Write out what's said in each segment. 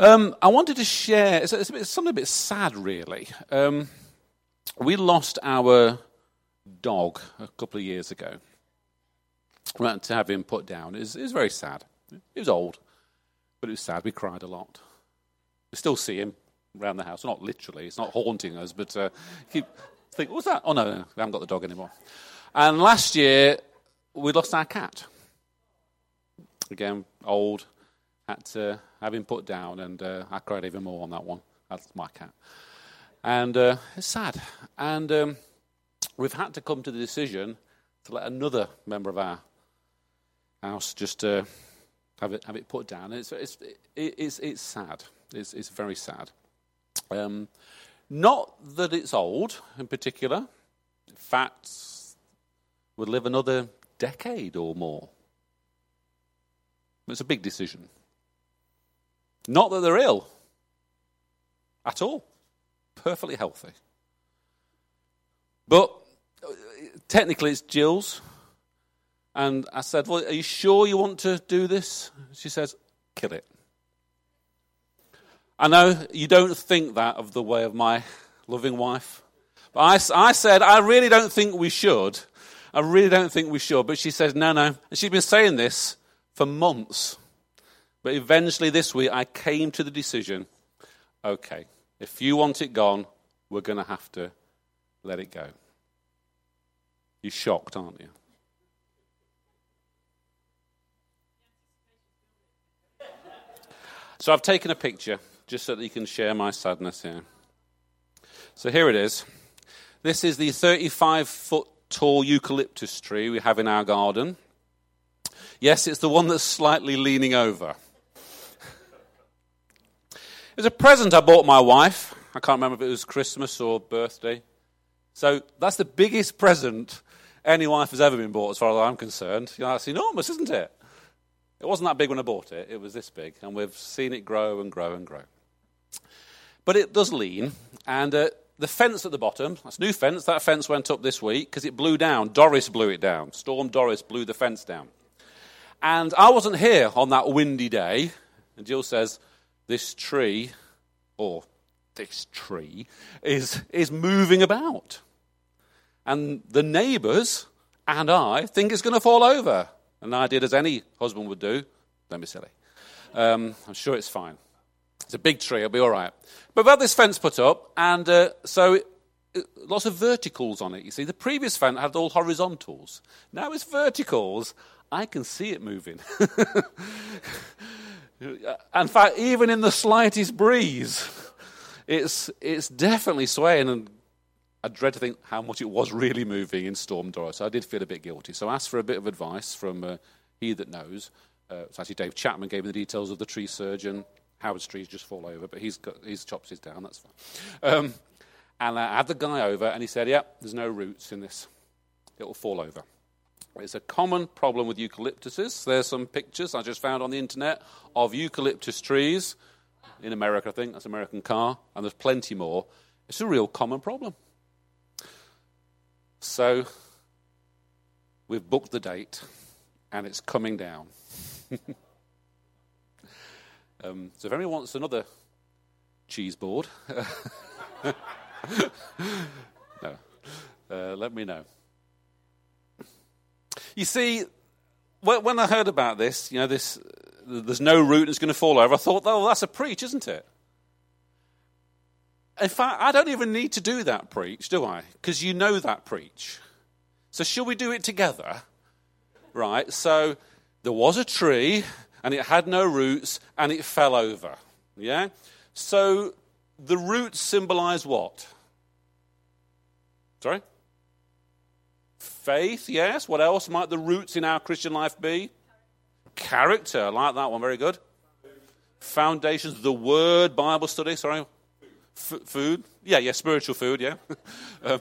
Um, I wanted to share, it's, it's, it's something a bit sad, really. Um, we lost our dog a couple of years ago. We went to have him put down. It was, it was very sad. He was old, but it was sad. We cried a lot. We still see him around the house. Not literally, it's not haunting us, but uh, keep think, what's that? Oh, no, no, we haven't got the dog anymore. And last year, we lost our cat. Again, old, had to have him put down, and uh, I cried even more on that one. That's my cat. And uh, it's sad. And um, we've had to come to the decision to let another member of our house just uh, have, it, have it put down. It's, it's, it, it's, it's sad. It's, it's very sad. Um, not that it's old in particular. Fact, would live another decade or more. It's a big decision. Not that they're ill at all, perfectly healthy. But technically, it's Jill's. And I said, Well, are you sure you want to do this? She says, Kill it. I know you don't think that of the way of my loving wife. But I, I said, I really don't think we should. I really don't think we should. But she says, no, no. And she's been saying this for months. But eventually this week, I came to the decision okay, if you want it gone, we're going to have to let it go. You're shocked, aren't you? So I've taken a picture just so that you can share my sadness here. So here it is. This is the 35 foot tall eucalyptus tree we have in our garden. Yes, it's the one that's slightly leaning over. It was a present I bought my wife. I can't remember if it was Christmas or birthday. So that's the biggest present any wife has ever been bought, as far as I'm concerned. You know, that's enormous, isn't it? It wasn't that big when I bought it, it was this big, and we've seen it grow and grow and grow. But it does lean, and uh, the fence at the bottom, that's new fence, that fence went up this week because it blew down. Doris blew it down. Storm Doris blew the fence down. And I wasn't here on that windy day, and Jill says, This tree, or this tree, is, is moving about. And the neighbours and I think it's going to fall over. And I did as any husband would do. Don't be silly. Um, I'm sure it's fine. It's a big tree, it'll be all right. But we've had this fence put up, and uh, so it, it, lots of verticals on it. You see, the previous fence had all horizontals. Now it's verticals. I can see it moving. in fact, even in the slightest breeze, it's, it's definitely swaying. And I dread to think how much it was really moving in Storm Doris. So I did feel a bit guilty. So I asked for a bit of advice from uh, he that knows. Uh, it's actually Dave Chapman gave me the details of the tree surgeon. Howard's trees just fall over, but he's, got, he's chops his down, that's fine. Um, and I had the guy over, and he said, Yeah, there's no roots in this. It will fall over. It's a common problem with eucalyptuses. There's some pictures I just found on the internet of eucalyptus trees in America, I think. That's American car. And there's plenty more. It's a real common problem. So we've booked the date, and it's coming down. Um, so if anyone wants another cheese board, no, uh, let me know. You see, when I heard about this, you know, this, there's no root that's going to fall over, I thought, oh, that's a preach, isn't it? In fact, I don't even need to do that preach, do I? Because you know that preach. So, shall we do it together? Right, so there was a tree, and it had no roots and it fell over. Yeah? So the roots symbolize what? Sorry? Faith, yes. What else might the roots in our Christian life be? Character. I like that one. Very good. Foundations, the word, Bible study, sorry. F- food. Yeah, yeah, spiritual food, yeah. uh,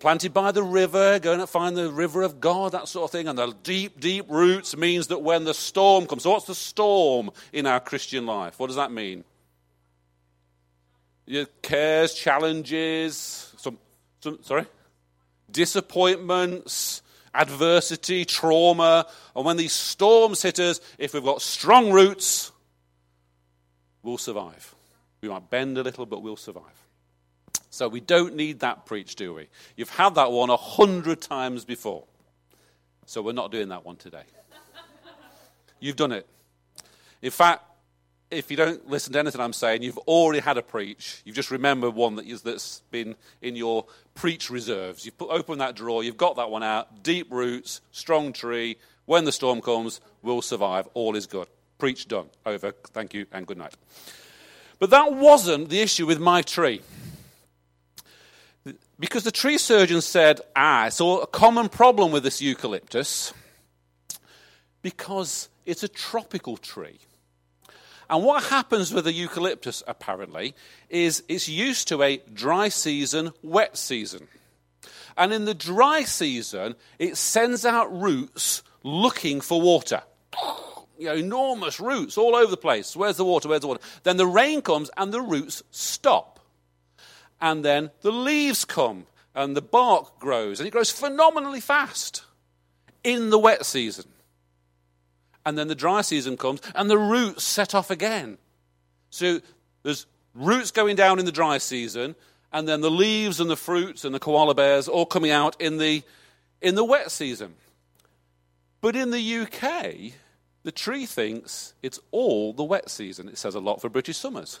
planted by the river, going to find the river of God, that sort of thing. And the deep, deep roots means that when the storm comes, so what's the storm in our Christian life? What does that mean? Your cares, challenges, some, sorry, disappointments, adversity, trauma, and when these storms hit us, if we've got strong roots, we'll survive. We might bend a little, but we'll survive. So we don't need that preach, do we? You've had that one a hundred times before. So we're not doing that one today. You've done it. In fact, if you don't listen to anything I'm saying, you've already had a preach. You've just remembered one that is, that's been in your preach reserves. You've put, opened that drawer, you've got that one out. Deep roots, strong tree. When the storm comes, we'll survive. All is good. Preach done. Over. Thank you and good night. But that wasn't the issue with my tree. Because the tree surgeon said, ah, it's a common problem with this eucalyptus because it's a tropical tree. And what happens with the eucalyptus, apparently, is it's used to a dry season, wet season. And in the dry season, it sends out roots looking for water. You know, enormous roots all over the place. Where's the water? Where's the water? Then the rain comes and the roots stop. And then the leaves come and the bark grows. And it grows phenomenally fast in the wet season and then the dry season comes, and the roots set off again. So there's roots going down in the dry season, and then the leaves and the fruits and the koala bears all coming out in the, in the wet season. But in the UK, the tree thinks it's all the wet season. It says a lot for British summers.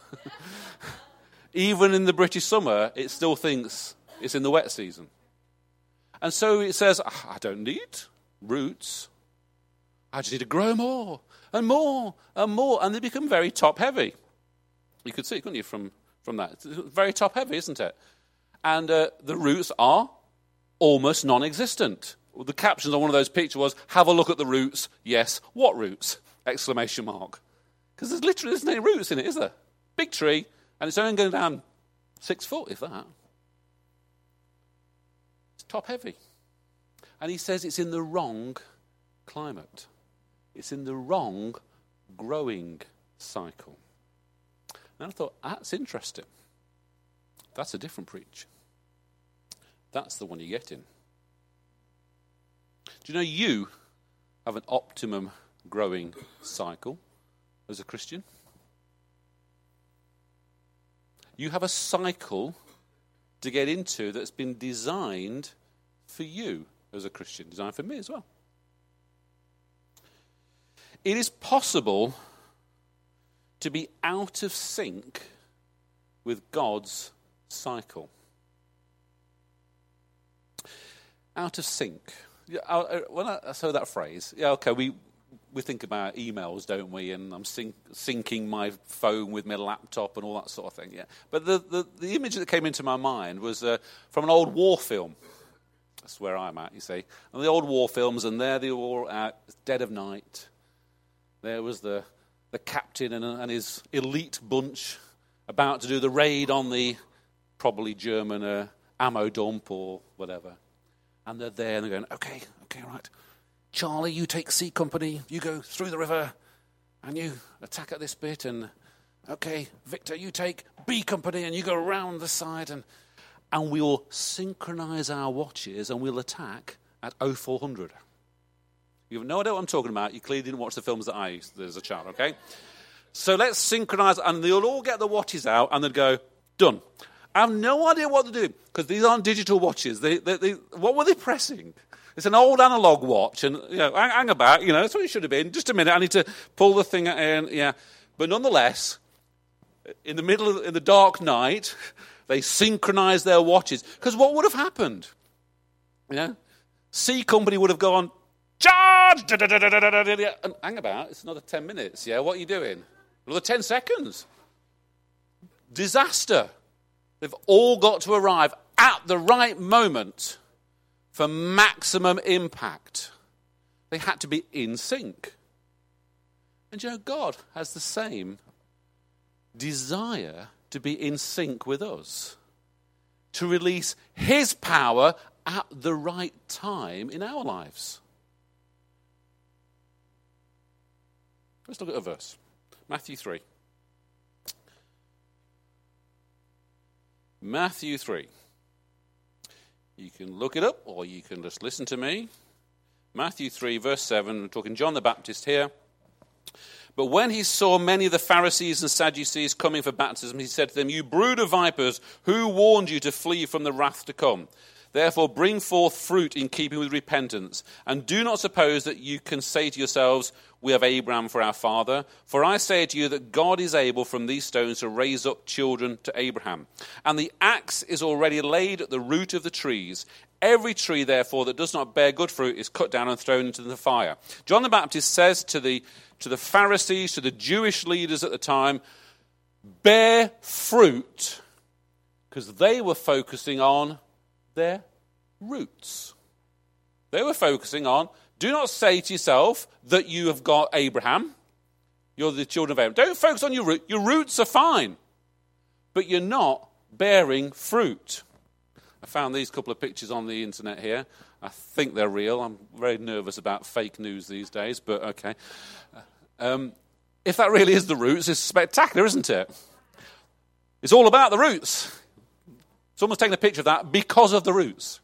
Even in the British summer, it still thinks it's in the wet season. And so it says, ah, I don't need roots. I just need to grow more and more and more. And they become very top heavy. You could see, couldn't you, from, from that? It's very top heavy, isn't it? And uh, the roots are almost non existent. The captions on one of those pictures was, Have a look at the roots. Yes. What roots? Exclamation mark. Because there's literally isn't any roots in it, is there? Big tree, and it's only going down six foot, if that. It's top heavy. And he says it's in the wrong climate. It's in the wrong growing cycle. And I thought, that's interesting. That's a different preach. That's the one you get in. Do you know you have an optimum growing cycle as a Christian? You have a cycle to get into that's been designed for you as a Christian, designed for me as well. It is possible to be out of sync with God's cycle. Out of sync. When I saw that phrase, yeah, okay, we, we think about emails, don't we? And I'm sync, syncing my phone with my laptop and all that sort of thing. Yeah. But the, the, the image that came into my mind was uh, from an old war film. That's where I'm at, you see. And the old war films, and there they were all out, dead of night. There was the, the captain and, and his elite bunch about to do the raid on the probably German uh, ammo dump or whatever. And they're there and they're going, okay, okay, right. Charlie, you take C Company, you go through the river and you attack at this bit. And okay, Victor, you take B Company and you go around the side. And, and we'll synchronize our watches and we'll attack at 0400. You have no idea what I'm talking about. You clearly didn't watch the films that I used as a child, okay? So let's synchronize, and they'll all get the watches out and they'll go, done. I have no idea what they're doing because these aren't digital watches. They, they, they, what were they pressing? It's an old analog watch, and you know, hang, hang about, you know, that's what it should have been. Just a minute, I need to pull the thing in, yeah. But nonetheless, in the middle of in the dark night, they synchronized their watches because what would have happened? You know, C Company would have gone, Charge! And um, hang about, it's another 10 minutes, yeah? What are you doing? Another 10 seconds. Disaster. They've all got to arrive at the right moment for maximum impact. They had to be in sync. And you know, God has the same desire to be in sync with us, to release His power at the right time in our lives. Let's look at a verse Matthew 3. Matthew 3. You can look it up or you can just listen to me. Matthew 3, verse 7. We're talking John the Baptist here. But when he saw many of the Pharisees and Sadducees coming for baptism, he said to them, You brood of vipers, who warned you to flee from the wrath to come? Therefore, bring forth fruit in keeping with repentance. And do not suppose that you can say to yourselves, We have Abraham for our father. For I say to you that God is able from these stones to raise up children to Abraham. And the axe is already laid at the root of the trees. Every tree, therefore, that does not bear good fruit is cut down and thrown into the fire. John the Baptist says to the, to the Pharisees, to the Jewish leaders at the time, Bear fruit, because they were focusing on their roots. They were focusing on do not say to yourself that you have got Abraham, you're the children of Abraham. Don't focus on your root. Your roots are fine, but you're not bearing fruit. I found these couple of pictures on the internet here. I think they're real. I'm very nervous about fake news these days, but okay. Um, if that really is the roots, it's spectacular, isn't it? It's all about the roots. Someone's taken a picture of that because of the roots.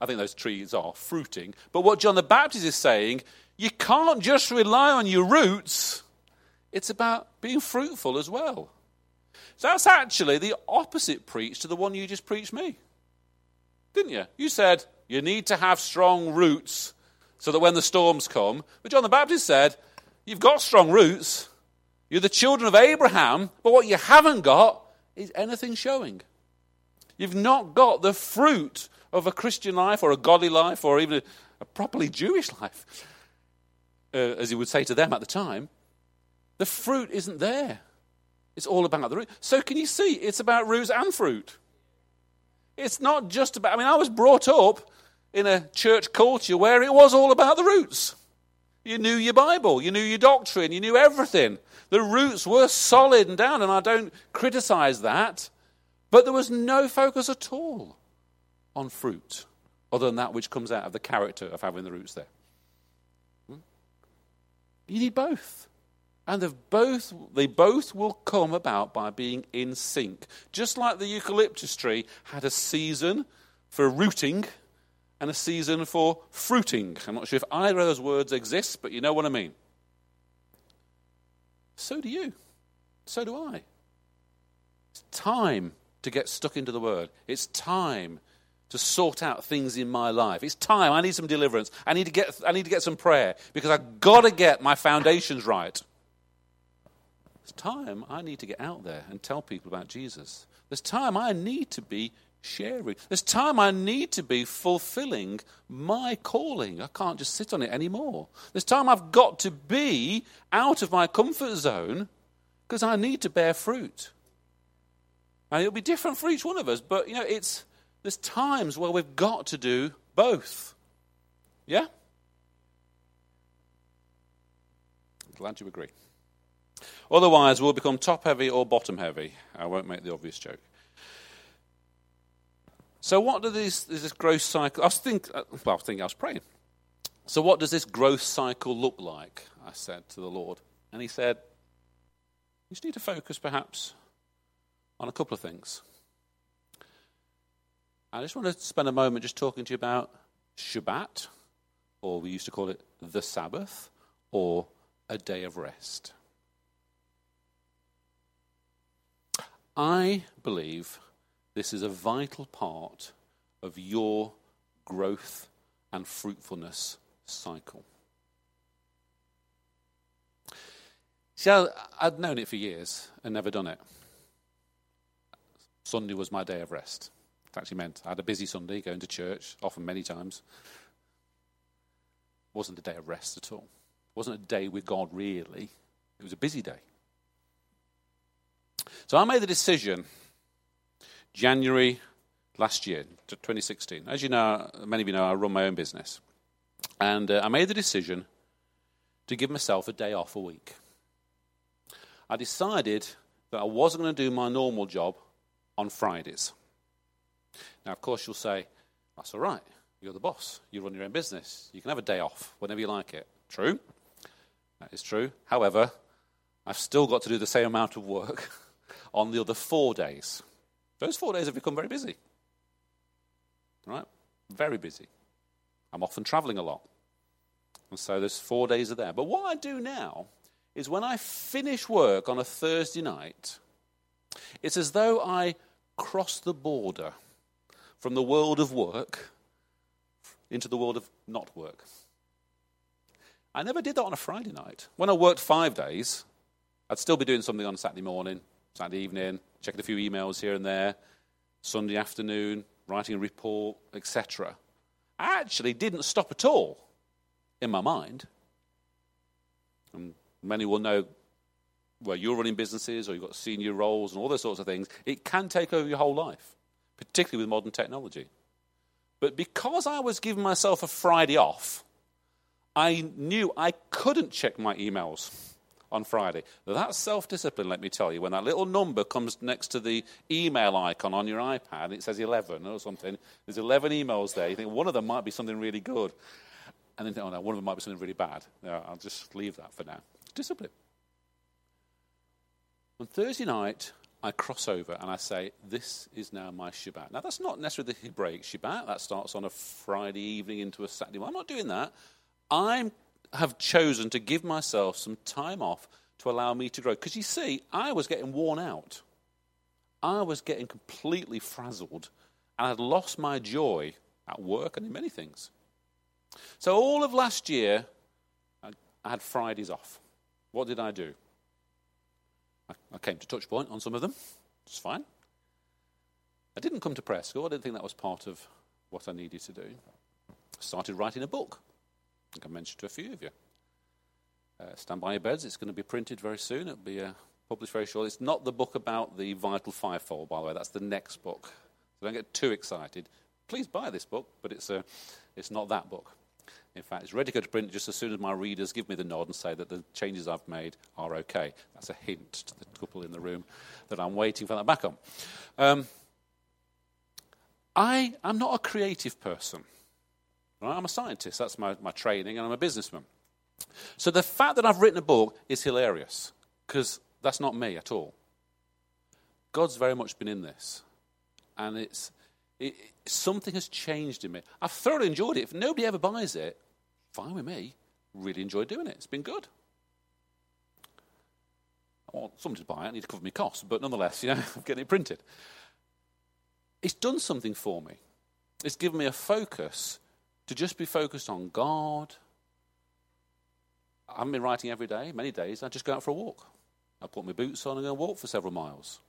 I think those trees are fruiting. But what John the Baptist is saying, you can't just rely on your roots, it's about being fruitful as well. So that's actually the opposite preach to the one you just preached me. Didn't you? You said you need to have strong roots so that when the storms come. But John the Baptist said, You've got strong roots. You're the children of Abraham, but what you haven't got is anything showing. You've not got the fruit of a Christian life or a godly life or even a, a properly Jewish life, uh, as he would say to them at the time. The fruit isn't there. It's all about the root. So, can you see? It's about roots and fruit. It's not just about, I mean, I was brought up in a church culture where it was all about the roots. You knew your Bible, you knew your doctrine, you knew everything. The roots were solid and down, and I don't criticize that. But there was no focus at all on fruit, other than that which comes out of the character of having the roots there. Hmm? You need both. And both, they both will come about by being in sync. Just like the eucalyptus tree had a season for rooting and a season for fruiting. I'm not sure if either of those words exist, but you know what I mean. So do you. So do I. It's time to get stuck into the Word. It's time to sort out things in my life. It's time. I need some deliverance. I need to get, I need to get some prayer because I've got to get my foundations right. It's time I need to get out there and tell people about Jesus. There's time I need to be sharing. There's time I need to be fulfilling my calling. I can't just sit on it anymore. There's time I've got to be out of my comfort zone because I need to bear fruit. And it'll be different for each one of us, but you know, it's there's times where we've got to do both. Yeah? Glad you agree. Otherwise, we'll become top heavy or bottom heavy. I won't make the obvious joke. So, what does this, this growth cycle? I was think, uh, well, I thinking, I was praying. So, what does this growth cycle look like? I said to the Lord, and He said, "You just need to focus, perhaps, on a couple of things. I just want to spend a moment just talking to you about Shabbat, or we used to call it the Sabbath, or a day of rest. I believe this is a vital part of your growth and fruitfulness cycle. See, I'd known it for years and never done it. Sunday was my day of rest. It actually meant I had a busy Sunday going to church, often many times. It wasn't a day of rest at all. It wasn't a day with God, really. It was a busy day. So I made the decision January last year, 2016. As you know, many of you know, I run my own business. And uh, I made the decision to give myself a day off a week. I decided that I wasn't going to do my normal job on Fridays. Now, of course, you'll say, that's all right. You're the boss. You run your own business. You can have a day off whenever you like it. True. That is true. However, I've still got to do the same amount of work on the other four days. Those four days have become very busy. Right? Very busy. I'm often traveling a lot. And so there's four days of there. But what I do now is when I finish work on a Thursday night, it's as though I cross the border from the world of work into the world of not work. I never did that on a Friday night. When I worked five days, I'd still be doing something on Saturday morning, Saturday evening, checking a few emails here and there, Sunday afternoon, writing a report, etc. I actually didn't stop at all in my mind. And many will know where you're running businesses or you've got senior roles and all those sorts of things. It can take over your whole life, particularly with modern technology. But because I was giving myself a Friday off, I knew I couldn't check my emails on Friday. That's self discipline, let me tell you. When that little number comes next to the email icon on your iPad, it says 11 or something, there's 11 emails there. You think one of them might be something really good. And then oh no, one of them might be something really bad. No, I'll just leave that for now. Discipline. On Thursday night, I cross over and I say, This is now my Shabbat. Now, that's not necessarily the Hebraic Shabbat. That starts on a Friday evening into a Saturday. I'm not doing that. I have chosen to give myself some time off to allow me to grow. Because you see, I was getting worn out. I was getting completely frazzled. And I'd lost my joy at work and in many things. So, all of last year, I had Fridays off. What did I do? I came to Touchpoint on some of them. It's fine. I didn't come to prayer school. I didn't think that was part of what I needed to do. I started writing a book. I think I mentioned to a few of you. Uh, stand by your beds. It's going to be printed very soon. It'll be uh, published very shortly. It's not the book about the vital fivefold, by the way. That's the next book. So don't get too excited. Please buy this book, but it's, uh, it's not that book. In fact, it's ready to go to print just as soon as my readers give me the nod and say that the changes I've made are okay. That's a hint to the couple in the room that I'm waiting for that back on. Um, I am not a creative person. Right? I'm a scientist. That's my, my training, and I'm a businessman. So the fact that I've written a book is hilarious because that's not me at all. God's very much been in this. And it's, it, something has changed in me. I've thoroughly enjoyed it. If nobody ever buys it, fine with me. Really enjoyed doing it. It's been good. I want somebody to buy it. I need to cover my costs, but nonetheless, you know, I'm getting it printed. It's done something for me. It's given me a focus to just be focused on God. I haven't been writing every day, many days. I just go out for a walk. I put my boots on and go walk for several miles.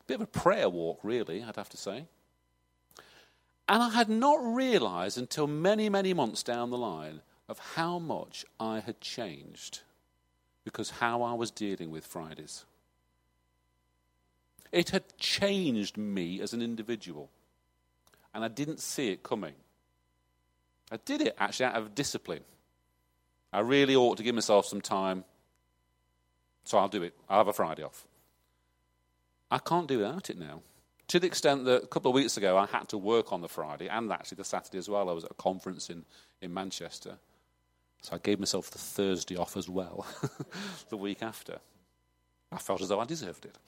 A bit of a prayer walk, really, I'd have to say. And I had not realized until many, many months down the line of how much I had changed because how I was dealing with Fridays. It had changed me as an individual, and I didn't see it coming. I did it actually out of discipline. I really ought to give myself some time, so I'll do it. I'll have a Friday off. I can't do without it now. To the extent that a couple of weeks ago I had to work on the Friday and actually the Saturday as well. I was at a conference in, in Manchester. So I gave myself the Thursday off as well, the week after. I felt as though I deserved it.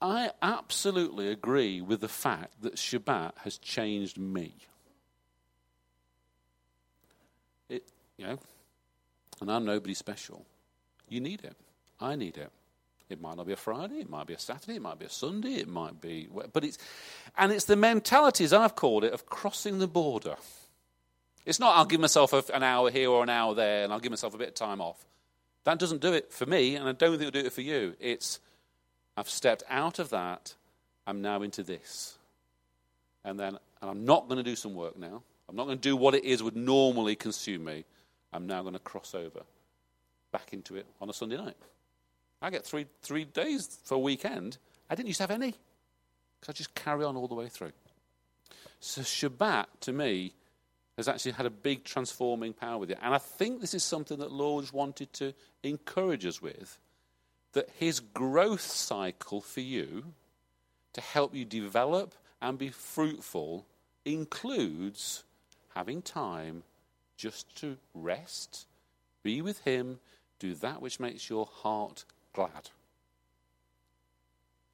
I absolutely agree with the fact that Shabbat has changed me. It, you know, and I'm nobody special. You need it. I need it. It might not be a Friday, it might be a Saturday, it might be a Sunday, it might be, but it's, and it's the mentality, as I've called it, of crossing the border. It's not I'll give myself an hour here or an hour there and I'll give myself a bit of time off. That doesn't do it for me, and I don't think it'll do it for you. It's I've stepped out of that, I'm now into this. And then and I'm not going to do some work now. I'm not going to do what it is would normally consume me. I'm now going to cross over back into it on a Sunday night. I get three, three days for a weekend. I didn't used to have any because I just carry on all the way through. So Shabbat, to me, has actually had a big transforming power with it. And I think this is something that Lord wanted to encourage us with that his growth cycle for you to help you develop and be fruitful includes having time just to rest, be with him, do that which makes your heart glad.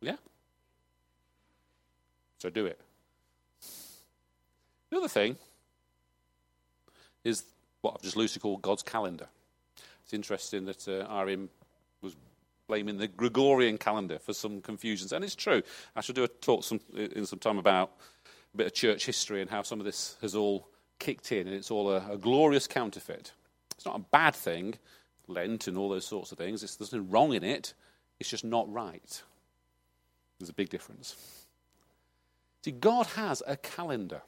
Yeah? So do it. The other thing is what I've just loosely called God's calendar. It's interesting that uh, was blaming the Gregorian calendar for some confusions, and it's true. I shall do a talk some, in some time about a bit of church history and how some of this has all kicked in, and it's all a, a glorious counterfeit. It's not a bad thing, Lent and all those sorts of things. It's, there's nothing wrong in it. It's just not right. There's a big difference. See, God has a calendar.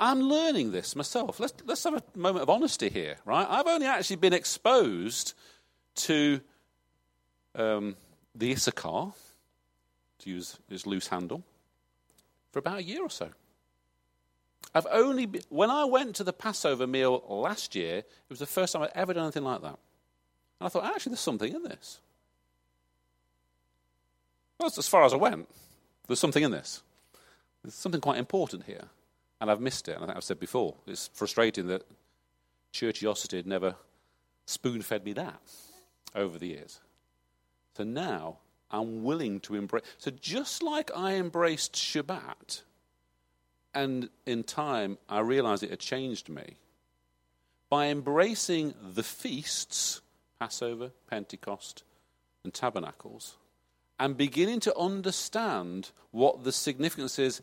I'm learning this myself. Let's, let's have a moment of honesty here, right? I've only actually been exposed to um, the Issachar, to use his loose handle, for about a year or so. I've only been, when I went to the Passover meal last year, it was the first time I'd ever done anything like that. And I thought, actually, there's something in this. Well, as far as I went. There's something in this. There's something quite important here. And I've missed it. And I think I've said before, it's frustrating that churchiosity had never spoon fed me that over the years. So now I'm willing to embrace. So just like I embraced Shabbat, and in time I realized it had changed me, by embracing the feasts, Passover, Pentecost, and Tabernacles, and beginning to understand what the significance is.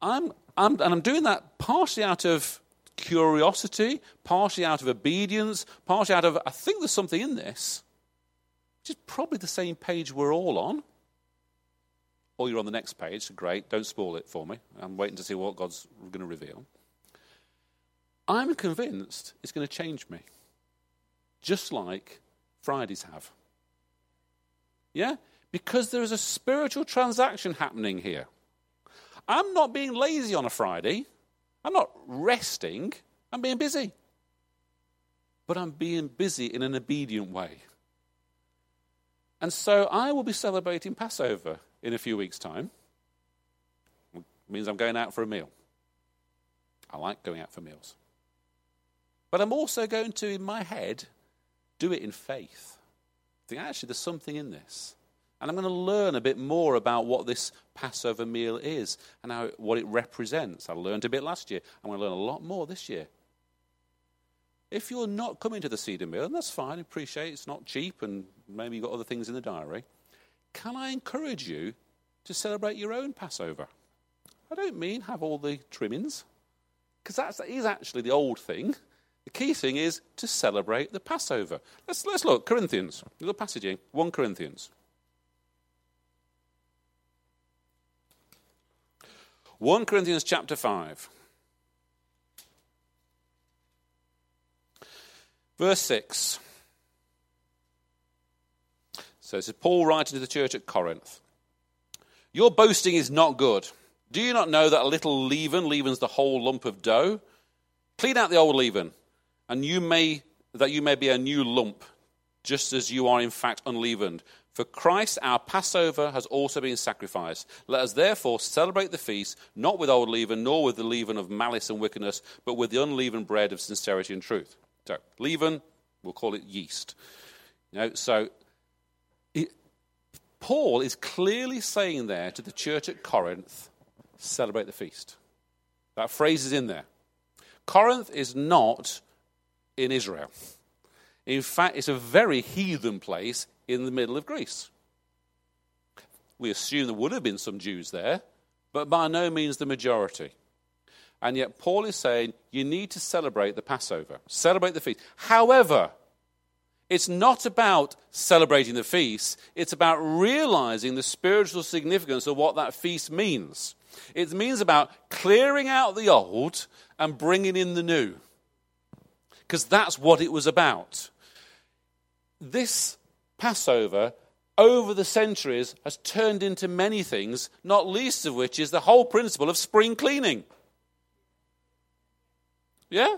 I'm, I'm, and I'm doing that partially out of curiosity, partially out of obedience, partially out of, I think there's something in this, which is probably the same page we're all on. Or you're on the next page, great, don't spoil it for me. I'm waiting to see what God's going to reveal. I'm convinced it's going to change me, just like Fridays have. Yeah? because there is a spiritual transaction happening here. I'm not being lazy on a Friday. I'm not resting. I'm being busy. But I'm being busy in an obedient way. And so I will be celebrating Passover in a few weeks' time. It means I'm going out for a meal. I like going out for meals. But I'm also going to, in my head, do it in faith. think, actually, there's something in this. And I'm going to learn a bit more about what this Passover meal is and how, what it represents. I learned a bit last year. I'm going to learn a lot more this year. If you're not coming to the Seder Meal, and that's fine, I appreciate it's not cheap and maybe you've got other things in the diary, can I encourage you to celebrate your own Passover? I don't mean have all the trimmings, because that is actually the old thing. The key thing is to celebrate the Passover. Let's, let's look, Corinthians, little passage in 1 Corinthians. 1 Corinthians chapter 5. Verse 6. So this is Paul writing to the church at Corinth. Your boasting is not good. Do you not know that a little leaven leavens the whole lump of dough? Clean out the old leaven, and you may that you may be a new lump, just as you are in fact unleavened. For Christ, our Passover, has also been sacrificed. Let us therefore celebrate the feast, not with old leaven, nor with the leaven of malice and wickedness, but with the unleavened bread of sincerity and truth. So, leaven, we'll call it yeast. You know, so, Paul is clearly saying there to the church at Corinth, celebrate the feast. That phrase is in there. Corinth is not in Israel. In fact, it's a very heathen place in the middle of Greece. We assume there would have been some Jews there, but by no means the majority. And yet, Paul is saying you need to celebrate the Passover, celebrate the feast. However, it's not about celebrating the feast, it's about realizing the spiritual significance of what that feast means. It means about clearing out the old and bringing in the new. Because that's what it was about. This Passover over the centuries has turned into many things, not least of which is the whole principle of spring cleaning. Yeah?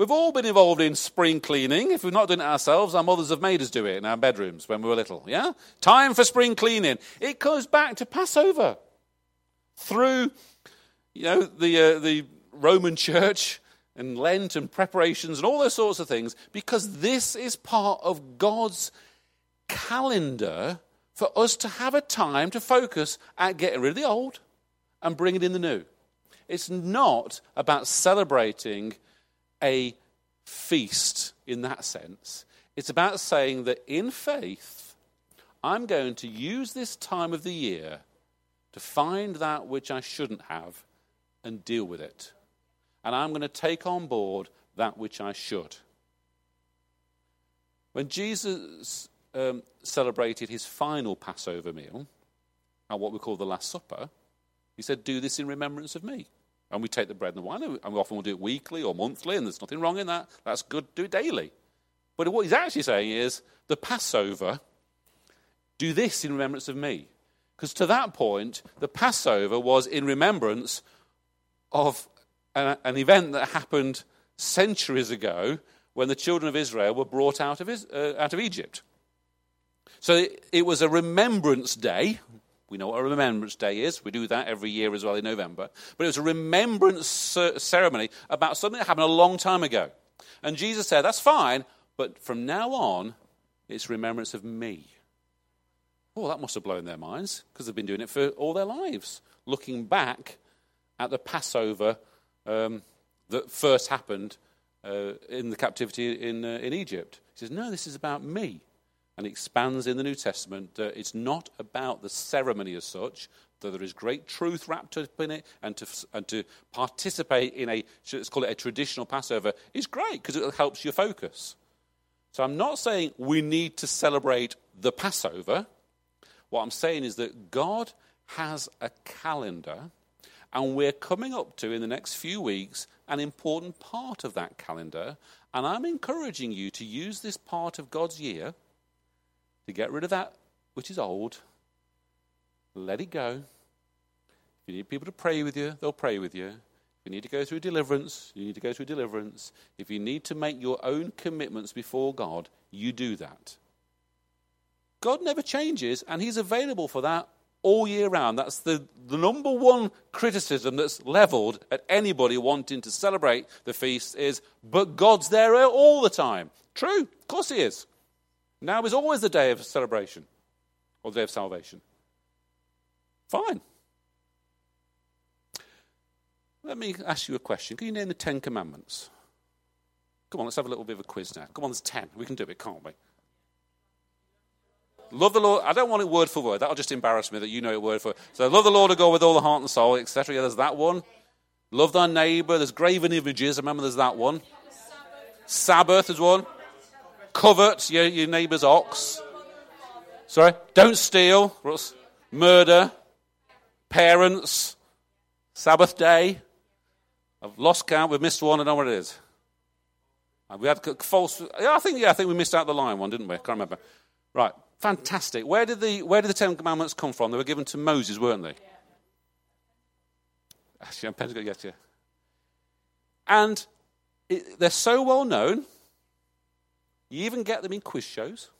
We've all been involved in spring cleaning. If we've not done it ourselves, our mothers have made us do it in our bedrooms when we were little. Yeah? Time for spring cleaning. It goes back to Passover. Through, you know, the, uh, the Roman church and Lent and preparations and all those sorts of things, because this is part of God's calendar for us to have a time to focus at getting rid of the old and bringing in the new. It's not about celebrating a feast in that sense. It's about saying that in faith, I'm going to use this time of the year to find that which I shouldn't have and deal with it. And I'm going to take on board that which I should. When Jesus um, celebrated his final Passover meal, at what we call the Last Supper, he said, Do this in remembrance of me. And we take the bread and the wine, and we often will do it weekly or monthly, and there's nothing wrong in that. That's good, do it daily. But what he's actually saying is, the Passover, do this in remembrance of me. Because to that point, the Passover was in remembrance of an, an, event that happened centuries ago when the children of Israel were brought out of, uh, out of Egypt. So it, it was a remembrance day. We know what a remembrance day is. We do that every year as well in November. But it was a remembrance ceremony about something that happened a long time ago. And Jesus said, That's fine, but from now on, it's remembrance of me. Oh, that must have blown their minds because they've been doing it for all their lives, looking back at the Passover um, that first happened uh, in the captivity in, uh, in Egypt. He says, No, this is about me. And expands in the New Testament that it's not about the ceremony as such, though there is great truth wrapped up in it, and to, and to participate in a, let's call it a traditional Passover, is great because it helps your focus. So I'm not saying we need to celebrate the Passover. What I'm saying is that God has a calendar and we're coming up to, in the next few weeks, an important part of that calendar. And I'm encouraging you to use this part of God's year to get rid of that which is old, let it go. If you need people to pray with you, they'll pray with you. If you need to go through deliverance, you need to go through deliverance. If you need to make your own commitments before God, you do that. God never changes, and He's available for that all year round. That's the, the number one criticism that's leveled at anybody wanting to celebrate the feast is, but God's there all the time. True, of course He is. Now is always the day of celebration or the day of salvation. Fine. Let me ask you a question. Can you name the Ten Commandments? Come on, let's have a little bit of a quiz now. Come on, there's ten. We can do it, can't we? Love the Lord. I don't want it word for word. That'll just embarrass me that you know it word for word. So love the Lord to God with all the heart and soul, etc. Yeah, there's that one. Love thy neighbour. There's graven images. Remember, there's that one. Sabbath is one. Covet your, your neighbour's ox. Sorry. Don't steal. Murder. Parents. Sabbath day. I've lost count. We've missed one. I don't know what it is. Uh, we had false. Yeah, I think. Yeah, I think we missed out the lion one, didn't we? I can't remember. Right. Fantastic. Where did, the, where did the Ten Commandments come from? They were given to Moses, weren't they? Actually, I'm going to get you. And it, they're so well known, you even get them in quiz shows.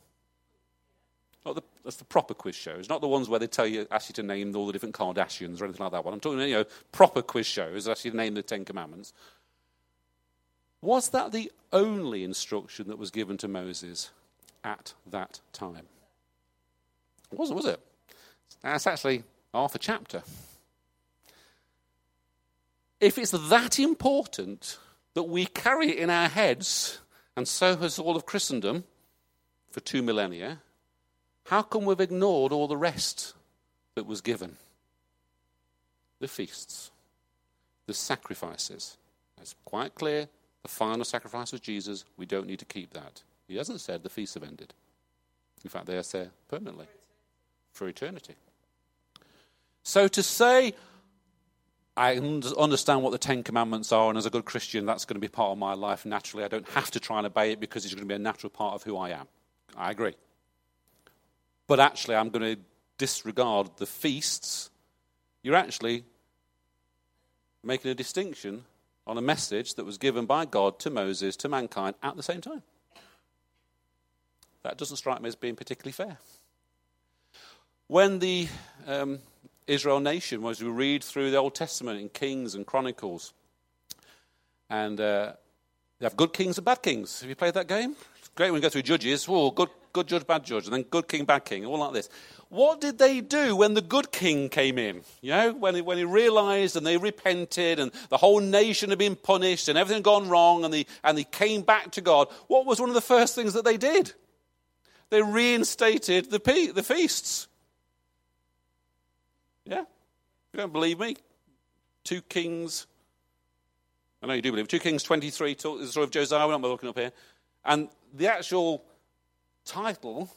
Not the, that's the proper quiz shows, not the ones where they tell you, ask you to name all the different Kardashians or anything like that one. I'm talking, you know, proper quiz shows, ask you to name the Ten Commandments. Was that the only instruction that was given to Moses at that time? It wasn't, was it? That's actually half a chapter. If it's that important that we carry it in our heads, and so has all of Christendom for two millennia, how come we've ignored all the rest that was given? The feasts, the sacrifices. It's quite clear the final sacrifice was Jesus. We don't need to keep that. He hasn't said the feasts have ended. In fact, they are there permanently for eternity. So to say, I understand what the Ten Commandments are, and as a good Christian, that's going to be part of my life naturally. I don't have to try and obey it because it's going to be a natural part of who I am. I agree. But actually, I'm going to disregard the feasts. You're actually making a distinction on a message that was given by God to Moses, to mankind, at the same time. That doesn't strike me as being particularly fair. When the um, Israel nation, as we read through the Old Testament in Kings and Chronicles, and uh, they have good kings and bad kings. Have you played that game? great when you go through judges. Oh, good, good judge, bad judge, and then good king, bad king, all like this. What did they do when the good king came in? You know, when he, when he realized and they repented and the whole nation had been punished and everything gone wrong and they, and they came back to God, what was one of the first things that they did? They reinstated the, pe- the feasts. Yeah? You don't believe me? 2 Kings, I know you do believe 2 Kings 23, talk, the story of Josiah, we're not looking up here. And the actual title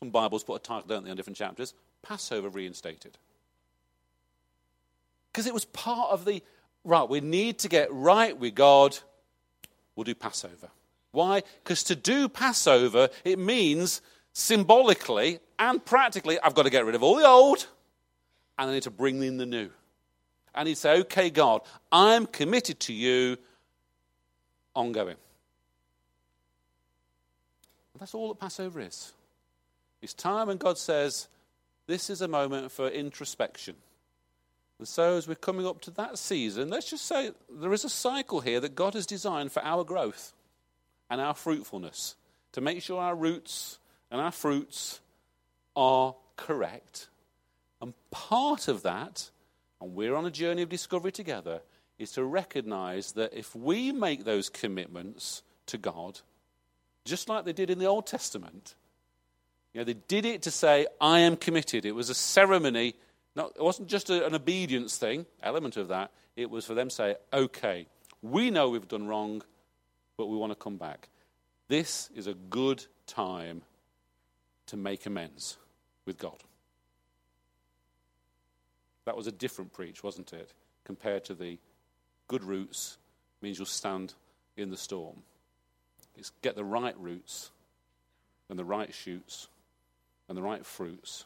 some Bibles put a title, don't they, on different chapters? Passover reinstated. Because it was part of the, right, we need to get right with God, we'll do Passover. Why? Because to do Passover, it means symbolically and practically, I've got to get rid of all the old and I need to bring in the new. And he'd say, okay, God, I'm committed to you ongoing. That's all that Passover is. It's time when God says, This is a moment for introspection. And so, as we're coming up to that season, let's just say there is a cycle here that God has designed for our growth and our fruitfulness to make sure our roots and our fruits are correct. And part of that, and we're on a journey of discovery together, is to recognize that if we make those commitments to God, just like they did in the Old Testament, you know, they did it to say, I am committed. It was a ceremony. Not, it wasn't just a, an obedience thing, element of that. It was for them to say, okay, we know we've done wrong, but we want to come back. This is a good time to make amends with God. That was a different preach, wasn't it? Compared to the good roots means you'll stand in the storm. It's get the right roots and the right shoots and the right fruits.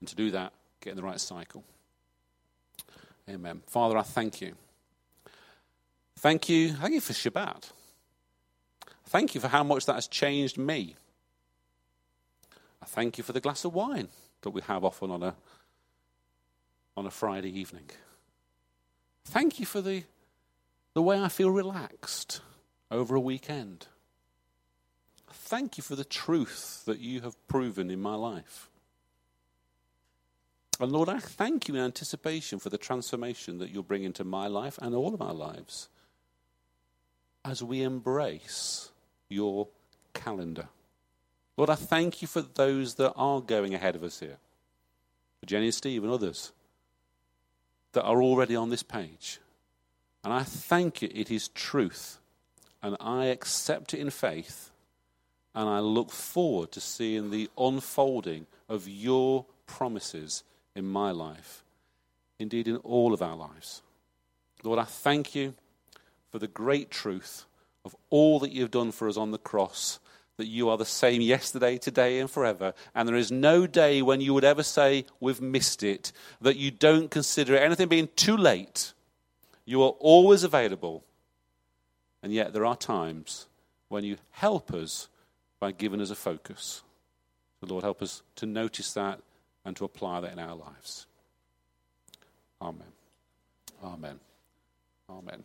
And to do that, get in the right cycle. Amen. Father, I thank you. Thank you. Thank you for Shabbat. Thank you for how much that has changed me. I thank you for the glass of wine that we have often on a, on a Friday evening. Thank you for the, the way I feel relaxed over a weekend thank you for the truth that you have proven in my life. And Lord, I thank you in anticipation for the transformation that you'll bring into my life and all of our lives as we embrace your calendar. Lord, I thank you for those that are going ahead of us here, for Jenny and Steve and others that are already on this page. And I thank you, it is truth. And I accept it in faith and I look forward to seeing the unfolding of your promises in my life, indeed in all of our lives. Lord, I thank you for the great truth of all that you've done for us on the cross, that you are the same yesterday, today, and forever. And there is no day when you would ever say, We've missed it, that you don't consider anything being too late. You are always available. And yet there are times when you help us by giving us a focus. The Lord help us to notice that and to apply that in our lives. Amen. Amen. Amen.